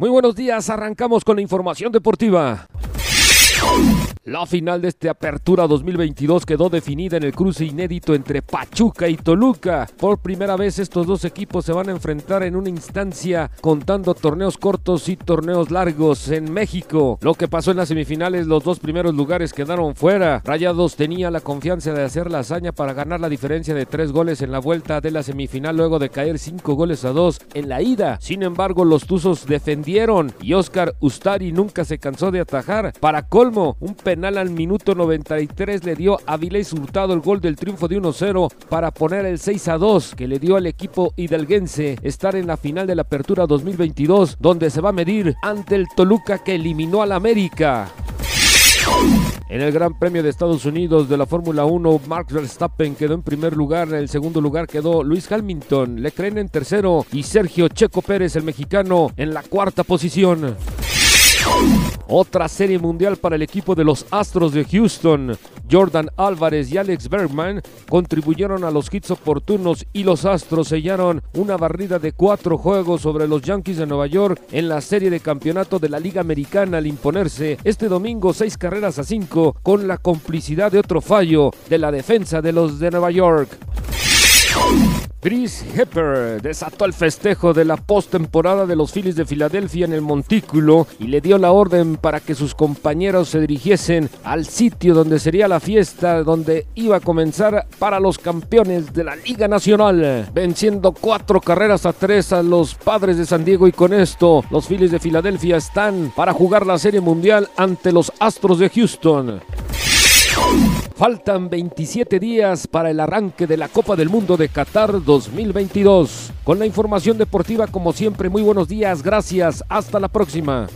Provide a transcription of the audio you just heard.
Muy buenos días, arrancamos con la información deportiva. La final de esta apertura 2022 quedó definida en el cruce inédito entre Pachuca y Toluca. Por primera vez estos dos equipos se van a enfrentar en una instancia contando torneos cortos y torneos largos en México. Lo que pasó en las semifinales, los dos primeros lugares quedaron fuera. Rayados tenía la confianza de hacer la hazaña para ganar la diferencia de tres goles en la vuelta de la semifinal luego de caer cinco goles a dos en la ida. Sin embargo, los Tuzos defendieron y Oscar Ustari nunca se cansó de atajar. Para colmo, un penal al minuto 93 le dio a Vilés Hurtado el gol del triunfo de 1-0 para poner el 6-2 que le dio al equipo hidalguense estar en la final de la Apertura 2022 donde se va a medir ante el Toluca que eliminó al América. En el Gran Premio de Estados Unidos de la Fórmula 1, Max Verstappen quedó en primer lugar, en el segundo lugar quedó Luis Hamilton, Leclerc en tercero y Sergio Checo Pérez, el mexicano, en la cuarta posición. Otra serie mundial para el equipo de los Astros de Houston. Jordan Álvarez y Alex Bergman contribuyeron a los hits oportunos y los Astros sellaron una barrida de cuatro juegos sobre los Yankees de Nueva York en la serie de campeonato de la Liga Americana al imponerse este domingo seis carreras a cinco con la complicidad de otro fallo de la defensa de los de Nueva York. Chris Hepper desató el festejo de la postemporada de los Phillies de Filadelfia en el montículo y le dio la orden para que sus compañeros se dirigiesen al sitio donde sería la fiesta, donde iba a comenzar para los campeones de la Liga Nacional, venciendo cuatro carreras a tres a los padres de San Diego y con esto los Phillies de Filadelfia están para jugar la Serie Mundial ante los Astros de Houston. Faltan 27 días para el arranque de la Copa del Mundo de Qatar 2022. Con la información deportiva como siempre, muy buenos días, gracias, hasta la próxima.